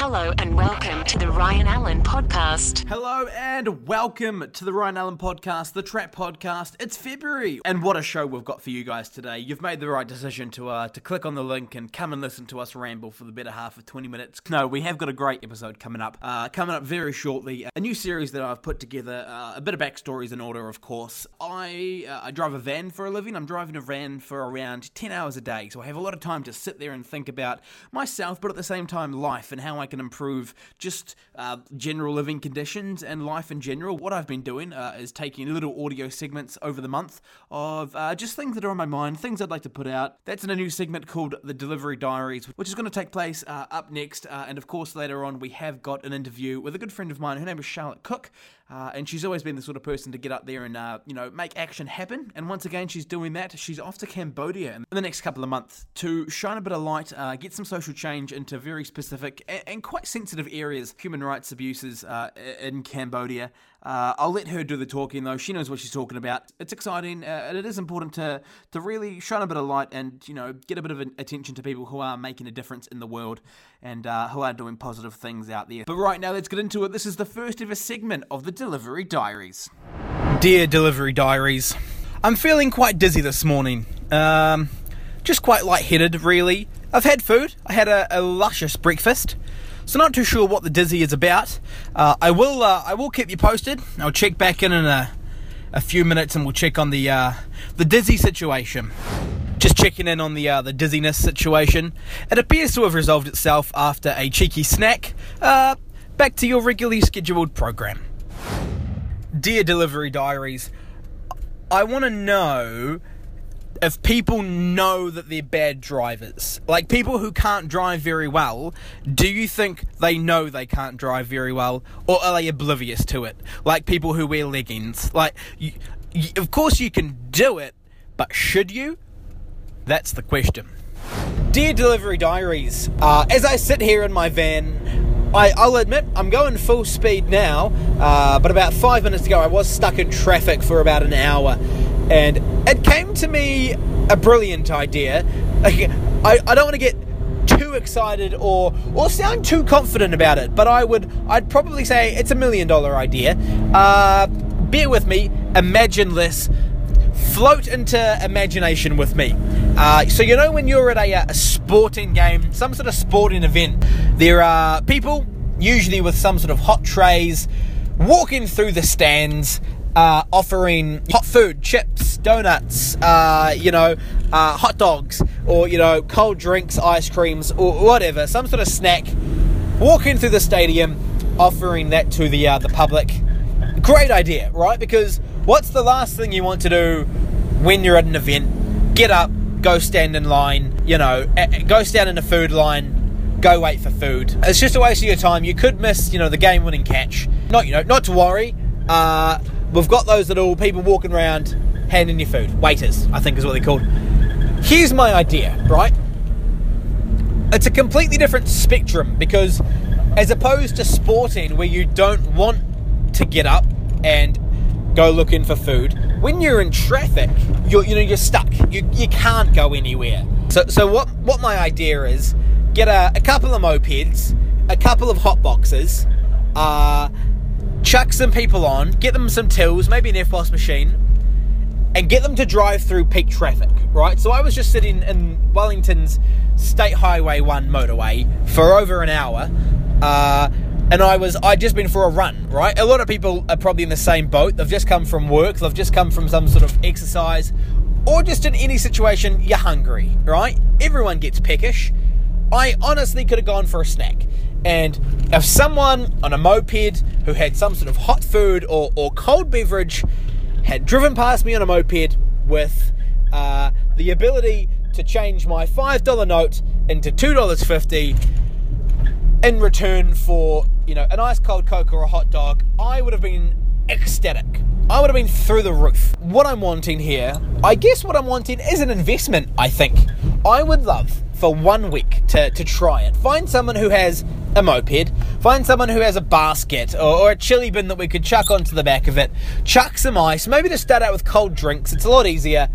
Hello and welcome to the Ryan Allen podcast. Hello and welcome to the Ryan Allen podcast, the Trap podcast. It's February, and what a show we've got for you guys today. You've made the right decision to uh, to click on the link and come and listen to us ramble for the better half of 20 minutes. No, we have got a great episode coming up. Uh, coming up very shortly, a new series that I've put together. Uh, a bit of backstories in order, of course. I uh, I drive a van for a living. I'm driving a van for around 10 hours a day, so I have a lot of time to sit there and think about myself, but at the same time life and how I can improve just uh, general living conditions and life in general. What I've been doing uh, is taking little audio segments over the month of uh, just things that are on my mind, things I'd like to put out. That's in a new segment called The Delivery Diaries, which is going to take place uh, up next. Uh, and of course, later on, we have got an interview with a good friend of mine. Her name is Charlotte Cook. Uh, and she's always been the sort of person to get up there and uh, you know make action happen. And once again, she's doing that. She's off to Cambodia in the next couple of months to shine a bit of light, uh, get some social change into very specific and, and quite sensitive areas, human rights abuses uh, in Cambodia. Uh, I'll let her do the talking though. She knows what she's talking about. It's exciting, uh, and it is important to to really shine a bit of light and you know get a bit of attention to people who are making a difference in the world and uh, who are doing positive things out there. But right now, let's get into it. This is the first ever segment of the Delivery Diaries. Dear Delivery Diaries, I'm feeling quite dizzy this morning. Um, just quite lightheaded, really. I've had food. I had a, a luscious breakfast. So not too sure what the dizzy is about. Uh, I will uh, I will keep you posted. I'll check back in in a, a few minutes and we'll check on the uh, the dizzy situation. Just checking in on the uh, the dizziness situation. It appears to have resolved itself after a cheeky snack. Uh, back to your regularly scheduled program. Dear Delivery Diaries, I want to know if people know that they're bad drivers, like people who can't drive very well, do you think they know they can't drive very well, or are they oblivious to it? Like people who wear leggings. Like, you, you, of course you can do it, but should you? That's the question. Dear Delivery Diaries, uh, as I sit here in my van, I, will admit I'm going full speed now, uh, but about five minutes ago I was stuck in traffic for about an hour and it came to me a brilliant idea. I, I don't want to get too excited or or sound too confident about it, but I would I'd probably say it's a million dollar idea. Uh, bear with me, imagine this, float into imagination with me. Uh, so you know when you're at a, a sporting game, some sort of sporting event, there are people usually with some sort of hot trays walking through the stands uh, offering hot food, chips, donuts, uh, you know, uh, hot dogs, or you know, cold drinks, ice creams, or whatever, some sort of snack. Walking through the stadium, offering that to the uh, the public. Great idea, right? Because what's the last thing you want to do when you're at an event? Get up, go stand in line, you know, go stand in a food line, go wait for food. It's just a waste of your time. You could miss, you know, the game-winning catch. Not, you know, not to worry. Uh, We've got those little people walking around handing you food. Waiters, I think is what they're called. Here's my idea, right? It's a completely different spectrum because as opposed to sporting where you don't want to get up and go looking for food, when you're in traffic, you're you know you're stuck. You you can't go anywhere. So so what what my idea is get a, a couple of mopeds, a couple of hot boxes, uh, chuck some people on, get them some tills, maybe an EFTPOS machine, and get them to drive through peak traffic, right? So I was just sitting in Wellington's State Highway 1 motorway for over an hour. Uh, and I was I'd just been for a run, right? A lot of people are probably in the same boat. They've just come from work, they've just come from some sort of exercise, or just in any situation, you're hungry, right? Everyone gets peckish. I honestly could have gone for a snack. And if someone on a moped who had some sort of hot food or, or cold beverage had driven past me on a moped with uh, the ability to change my $5 note into $2.50 in return for, you know, an ice cold Coke or a hot dog, I would have been ecstatic. I would have been through the roof. What I'm wanting here, I guess what I'm wanting is an investment, I think. I would love for one week to, to try it. Find someone who has a moped, find someone who has a basket or, or, a chili bin that we could chuck onto the back of it, chuck some ice, maybe to start out with cold drinks, it's a lot easier,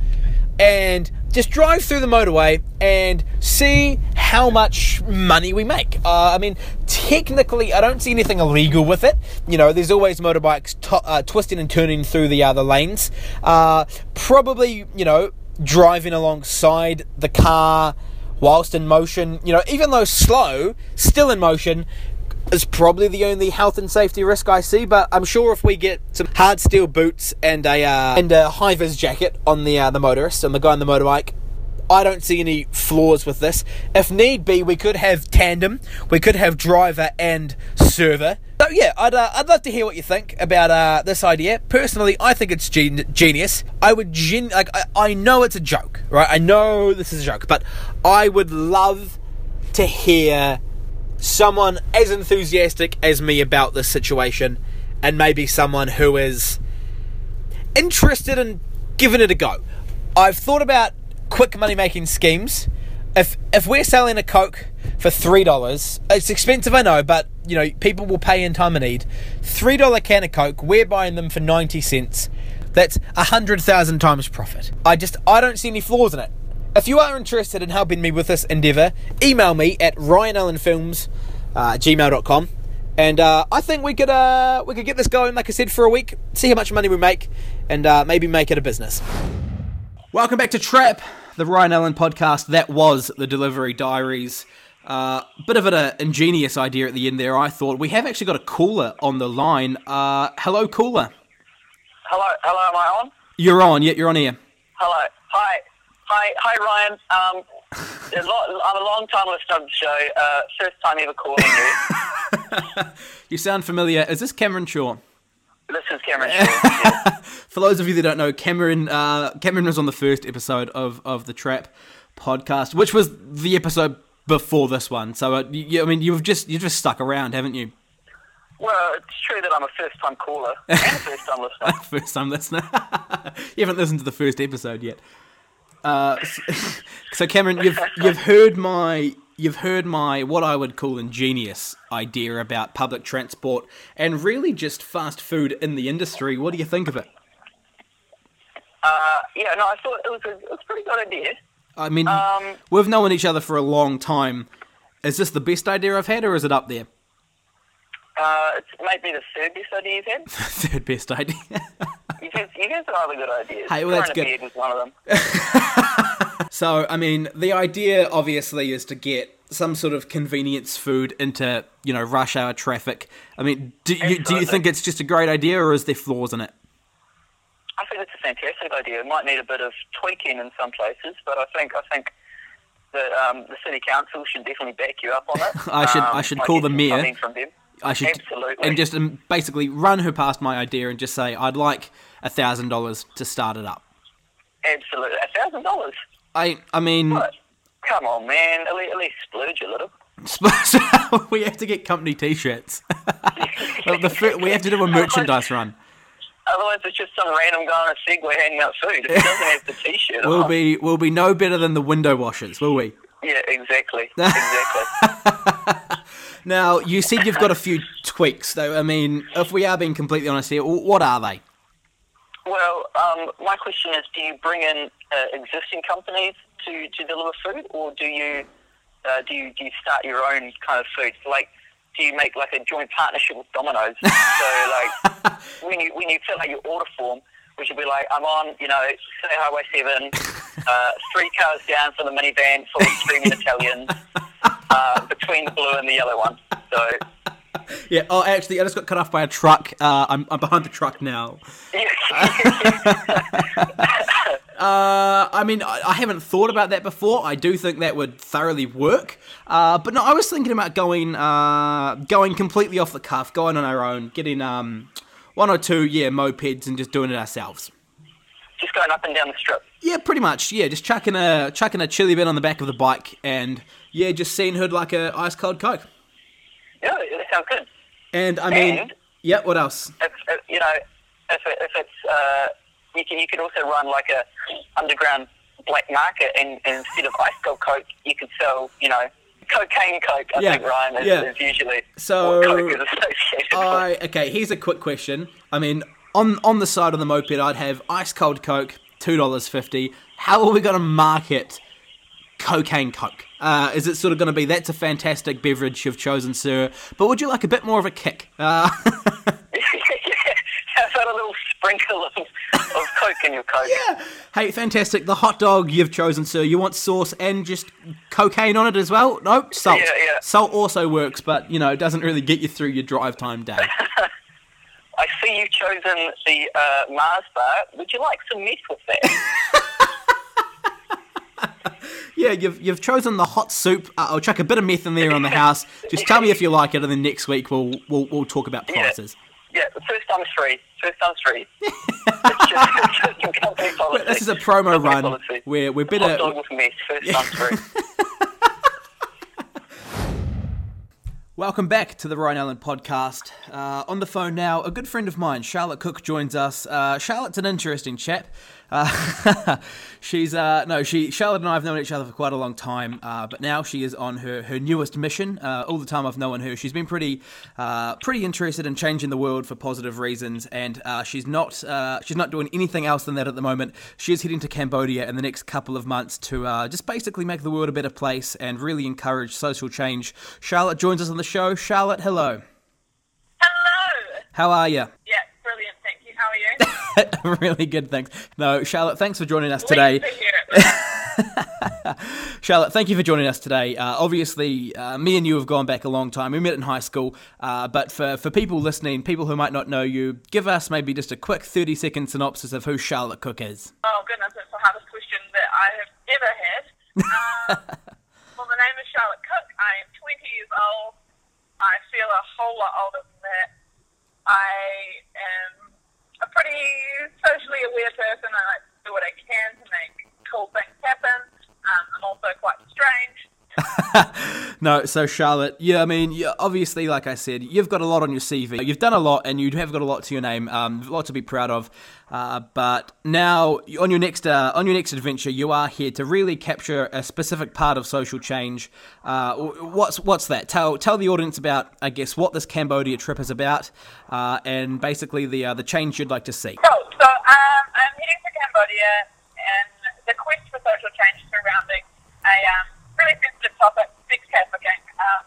and just drive through the motorway and see how much money we make. Uh, I mean, technically, I don't see anything illegal with it. You know, there's always motorbikes to- uh, twisting and turning through the other lanes. Uh, probably, you know, driving alongside the car whilst in motion. You know, even though slow, still in motion. Is probably the only health and safety risk I see, but I'm sure if we get some hard steel boots and a uh, and a high vis jacket on the uh, the motorist and the guy on the motorbike, I don't see any flaws with this. If need be, we could have tandem, we could have driver and server. So yeah, I'd uh, I'd love to hear what you think about uh, this idea. Personally, I think it's gen- genius. I would gen like I, I know it's a joke, right? I know this is a joke, but I would love to hear someone as enthusiastic as me about this situation, and maybe someone who is interested in giving it a go. I've thought about quick money making schemes. If if we're selling a Coke for three dollars, it's expensive, I know, but you know people will pay in time of need. Three dollar can of Coke, we're buying them for ninety cents. That's a hundred thousand times profit. I just I don't see any flaws in it. If you are interested in helping me with this endeavour, email me at ryanallenfilms uh, gmail.com and uh, I think we could uh, we could get this going, like I said, for a week, see how much money we make, and uh, maybe make it a business. Welcome back to Trap, the Ryan Allen podcast. That was the Delivery Diaries. Uh, bit of an ingenious idea at the end there, I thought. We have actually got a caller on the line. Uh, hello, caller. Hello, hello, am I on? You're on, yeah, you're on here. Hello, hi, hi, Ryan. Um, a lot, I'm a long time listener of the show. Uh, first time ever calling you. You sound familiar. Is this Cameron Shaw? This is Cameron. Shaw. For those of you that don't know, Cameron uh, Cameron was on the first episode of, of the Trap podcast, which was the episode before this one. So, uh, you, I mean, you've just you've just stuck around, haven't you? Well, it's true that I'm a first time caller and a first time listener. First time listener. you haven't listened to the first episode yet. Uh, so, Cameron, you've you've heard my you've heard my what I would call ingenious idea about public transport and really just fast food in the industry. What do you think of it? Uh, yeah, no, I thought it was a, it was a pretty good idea. I mean, Um, we've known each other for a long time. Is this the best idea I've had, or is it up there? Uh, it's maybe the third best idea you've had. Third best idea. You've you've had some other good ideas. Hey, well, that's good. one of them. so, I mean, the idea obviously is to get some sort of convenience food into you know rush hour traffic. I mean, do you do you think it's just a great idea, or is there flaws in it? I think it's a fantastic idea. It might need a bit of tweaking in some places, but I think I think that um, the city council should definitely back you up on it. I should- Um, I should call the mayor. From them. I should Absolutely. and just um, basically run her past my idea and just say I'd like thousand dollars to start it up. Absolutely, a thousand dollars. I I mean, What? Come on, man. At least, at least splurge a little. we have to get company T-shirts. The we have to do a merchandise run. Otherwise, it's just some random guy on a Segway handing out food. He doesn't have the T-shirt We'll on. be we'll be no better than the window washers, will we? Yeah, exactly. Exactly. Now you said you've got a few tweaks, though. I mean, if we are being completely honest here, what are they? Well, um, my question is: Do you bring in uh, existing companies to, to deliver food, or do you uh, do you do you start your own kind of food? Like, do you make like a joint partnership with Domino's? so, like, when you when you fill out your order form, which would be like, I'm on, you know, say Highway Seven, uh, three cars down for the minivan full of screaming Italians, uh, between the blue and the yellow one. So, Yeah. Oh, actually, I just got cut off by a truck. Uh, I'm I'm behind the truck now. Uh, I mean, I, I haven't thought about that before. I do think that would thoroughly work. Uh, but no, I was thinking about going, uh, going completely off the cuff, going on our own, getting um, one or two, yeah, mopeds, and just doing it ourselves. just going up and down the strip. Yeah, pretty much. Yeah, just chucking a chucking a chili bin on the back of the bike, and yeah, just seeing her like a ice cold coke. Sounds good. And I mean, And- yeah, what else? If, if you know, if, it, if it's uh, you can you could also run like a underground black market, and, and instead of ice cold coke, you could sell you know cocaine coke. I Yeah, think Ryan is, yeah. is usually So, is associated with. I okay. Here's a quick question. I mean, on on the side of the moped, I'd have ice cold Coke, two dollars fifty. How are we going to market cocaine coke? Uh, is it sort of going to be that's a fantastic beverage you've chosen, sir, but would you like a bit more of a kick? Uh, How about a little sprinkle of, of Coke in your Coke? yeah. Hey, fantastic. The hot dog you've chosen, sir. You want sauce and just cocaine on it as well? Nope, salt. Yeah, yeah. Salt also works, but you know, it doesn't really get you through your drive time day. I see you've chosen the uh, Mars bar. Would you like some meth with that? Yeah, you've you've chosen the hot soup. Uh, I'll chuck a bit of meth in there on the house. Just tell me if you like it, and then next week we'll we'll, we'll talk about prices. yeah, the first time's free. First time's free. it's just, it's just. This is a promo Company run policy. where we're Hot better. dog with meth. First time's free. Welcome back to the Ryan Allen podcast. Uh, on the phone now, a good friend of mine, Charlotte Cook, joins us. Uh, Charlotte's an interesting chap. Uh, she's uh, no, she Charlotte and I have known each other for quite a long time, uh, but now she is on her, her newest mission. Uh, all the time I've known her, she's been pretty uh, pretty interested in changing the world for positive reasons, and uh, she's not uh, she's not doing anything else than that at the moment. She is heading to Cambodia in the next couple of months to uh, just basically make the world a better place and really encourage social change. Charlotte joins us on the show. Charlotte, hello. Hello. How are you? Yeah, brilliant. Thank you. How are you? really good, thanks. No, Charlotte, thanks for joining us today. Pleased to hear it. Charlotte, thank you for joining us today. Uh, obviously, uh, me and you have gone back a long time. We met in high school, uh, but for, for people listening, people who might not know you, give us maybe just a quick 30 second synopsis of who Charlotte Cook is. oh goodness, that's the hardest question that I have ever had. Um, well, the name is Charlotte Cook. I am 20 years old. I feel a whole lot older than that. I am a pretty socially aware person. I like to do what I can to make cool things happen. Um, I'm also quite strange. No, so Charlotte, yeah, I mean, obviously, like I said, you've got a lot on your CV. You've done a lot, and you have got a lot to your name, um, a lot to be proud of. Uh, but now, on your next uh, on your next adventure, you are here to really capture a specific part of social change. Uh, what's what's that? Tell tell the audience about, I guess, what this Cambodia trip is about, uh, and basically the uh, the change you'd like to see. Cambodia, and the quest for social change surrounding a um, really sensitive topic, sex trafficking, um,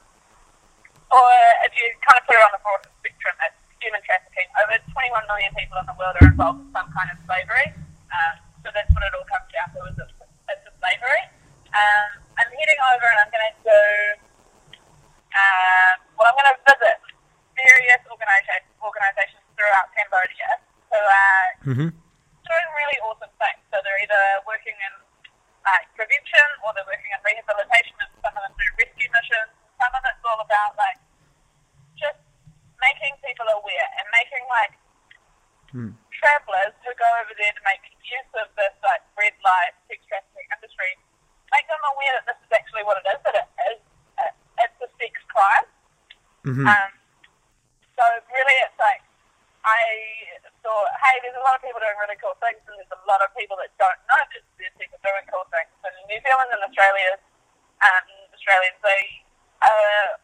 or if you kind of put it on the broader spectrum, it's human trafficking. Over 21 million people in the world are involved in some kind of slavery. Um, so that's what it all comes down to, is it's, a slavery. Um, I'm heading over and I'm going to do, uh, well, I'm going to visit various organisa- organisations throughout Cambodia who are Mm-hmm. doing really awesome things. So they're either working in prevention or they're working in rehabilitation and some of them do rescue missions. Some of it's all about like just making people aware and making like travellers who go over there to make use of this like red light sex trafficking industry, make them aware that this is actually what it is, that it is uh, it's a sex crime. Um, so really, it's like I thought, hey, there's a lot of people doing really cool things, and there's a lot of people that don't know that there's people doing cool things. And New Zealand and Australia, um, Australians, they are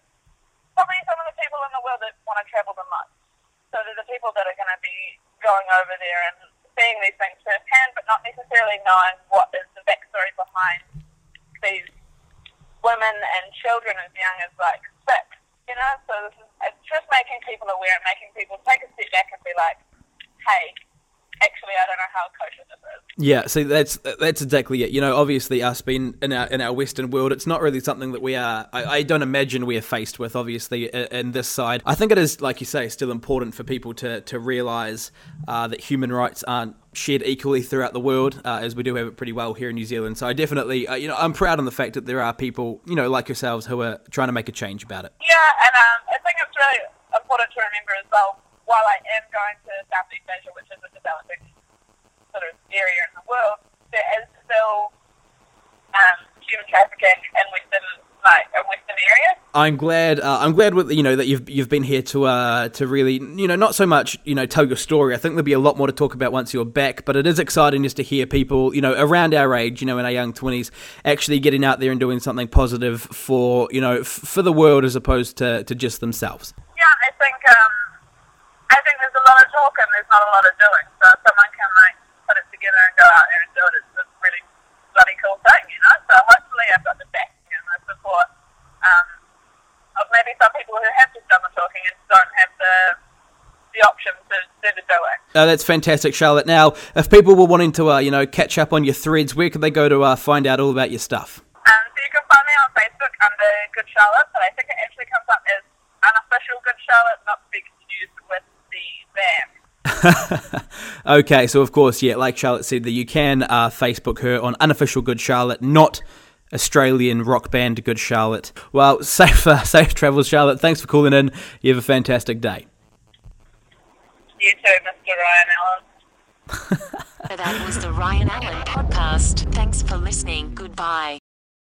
probably some of the people in the world that want to travel the most. So they're the people that are going to be going over there and seeing these things firsthand, but not necessarily knowing what is the backstory behind these women and children as young as like six. You know, so this is it's just making people aware and making people take a step back and be like, hey, actually, I don't know how kosher this is. Yeah, see, that's that's exactly it. You know, obviously, us being in our in our Western world, it's not really something that we are. I, I don't imagine we are faced with. Obviously, in, in this side, I think it is, like you say, still important for people to to realise uh, that human rights aren't shared equally throughout the world, uh, as we do have it pretty well here in New Zealand. So I definitely, uh, you know, I'm proud on the fact that there are people, you know, like yourselves, who are trying to make a change about it. Yeah, and um, I think it's really important to remember as well, while I am going to Southeast Asia, which is a developing sort of area in the world, there is still um, human trafficking in Western, like, in Western areas. I'm glad. Uh, I'm glad with you know that you've you've been here to uh, to really you know not so much you know tell your story. I think there'll be a lot more to talk about once you're back. But it is exciting just to hear people you know around our age, you know in our young twenties, actually getting out there and doing something positive for you know f- for the world as opposed to, to just themselves. Yeah, I think um, I think there's a lot of talk and there's not a lot of doing. So if someone can like put it together and go out there and do it, it's a really bloody cool thing, you know. So hopefully I've got the backing and the support um, of maybe some people who have just done the talking and don't have the the option to, do it. Uh, that's fantastic, Charlotte. Now, if people were wanting to, uh, you know, catch up on your threads, where could they go to uh, find out all about your stuff? Um, so you can find me on Facebook under Good Charlotte, but I think it actually comes up as unofficial Good Charlotte, not to be confused with the band. okay, so of course, yeah, like Charlotte said, that you can uh, Facebook her on unofficial Good Charlotte, not Australian rock band Good Charlotte. Well, safe uh, safe travels, Charlotte. Thanks for calling in. You have a fantastic day. You too, Mr. Ryan Allen. That was the Ryan Allen podcast. Thanks for listening. Goodbye.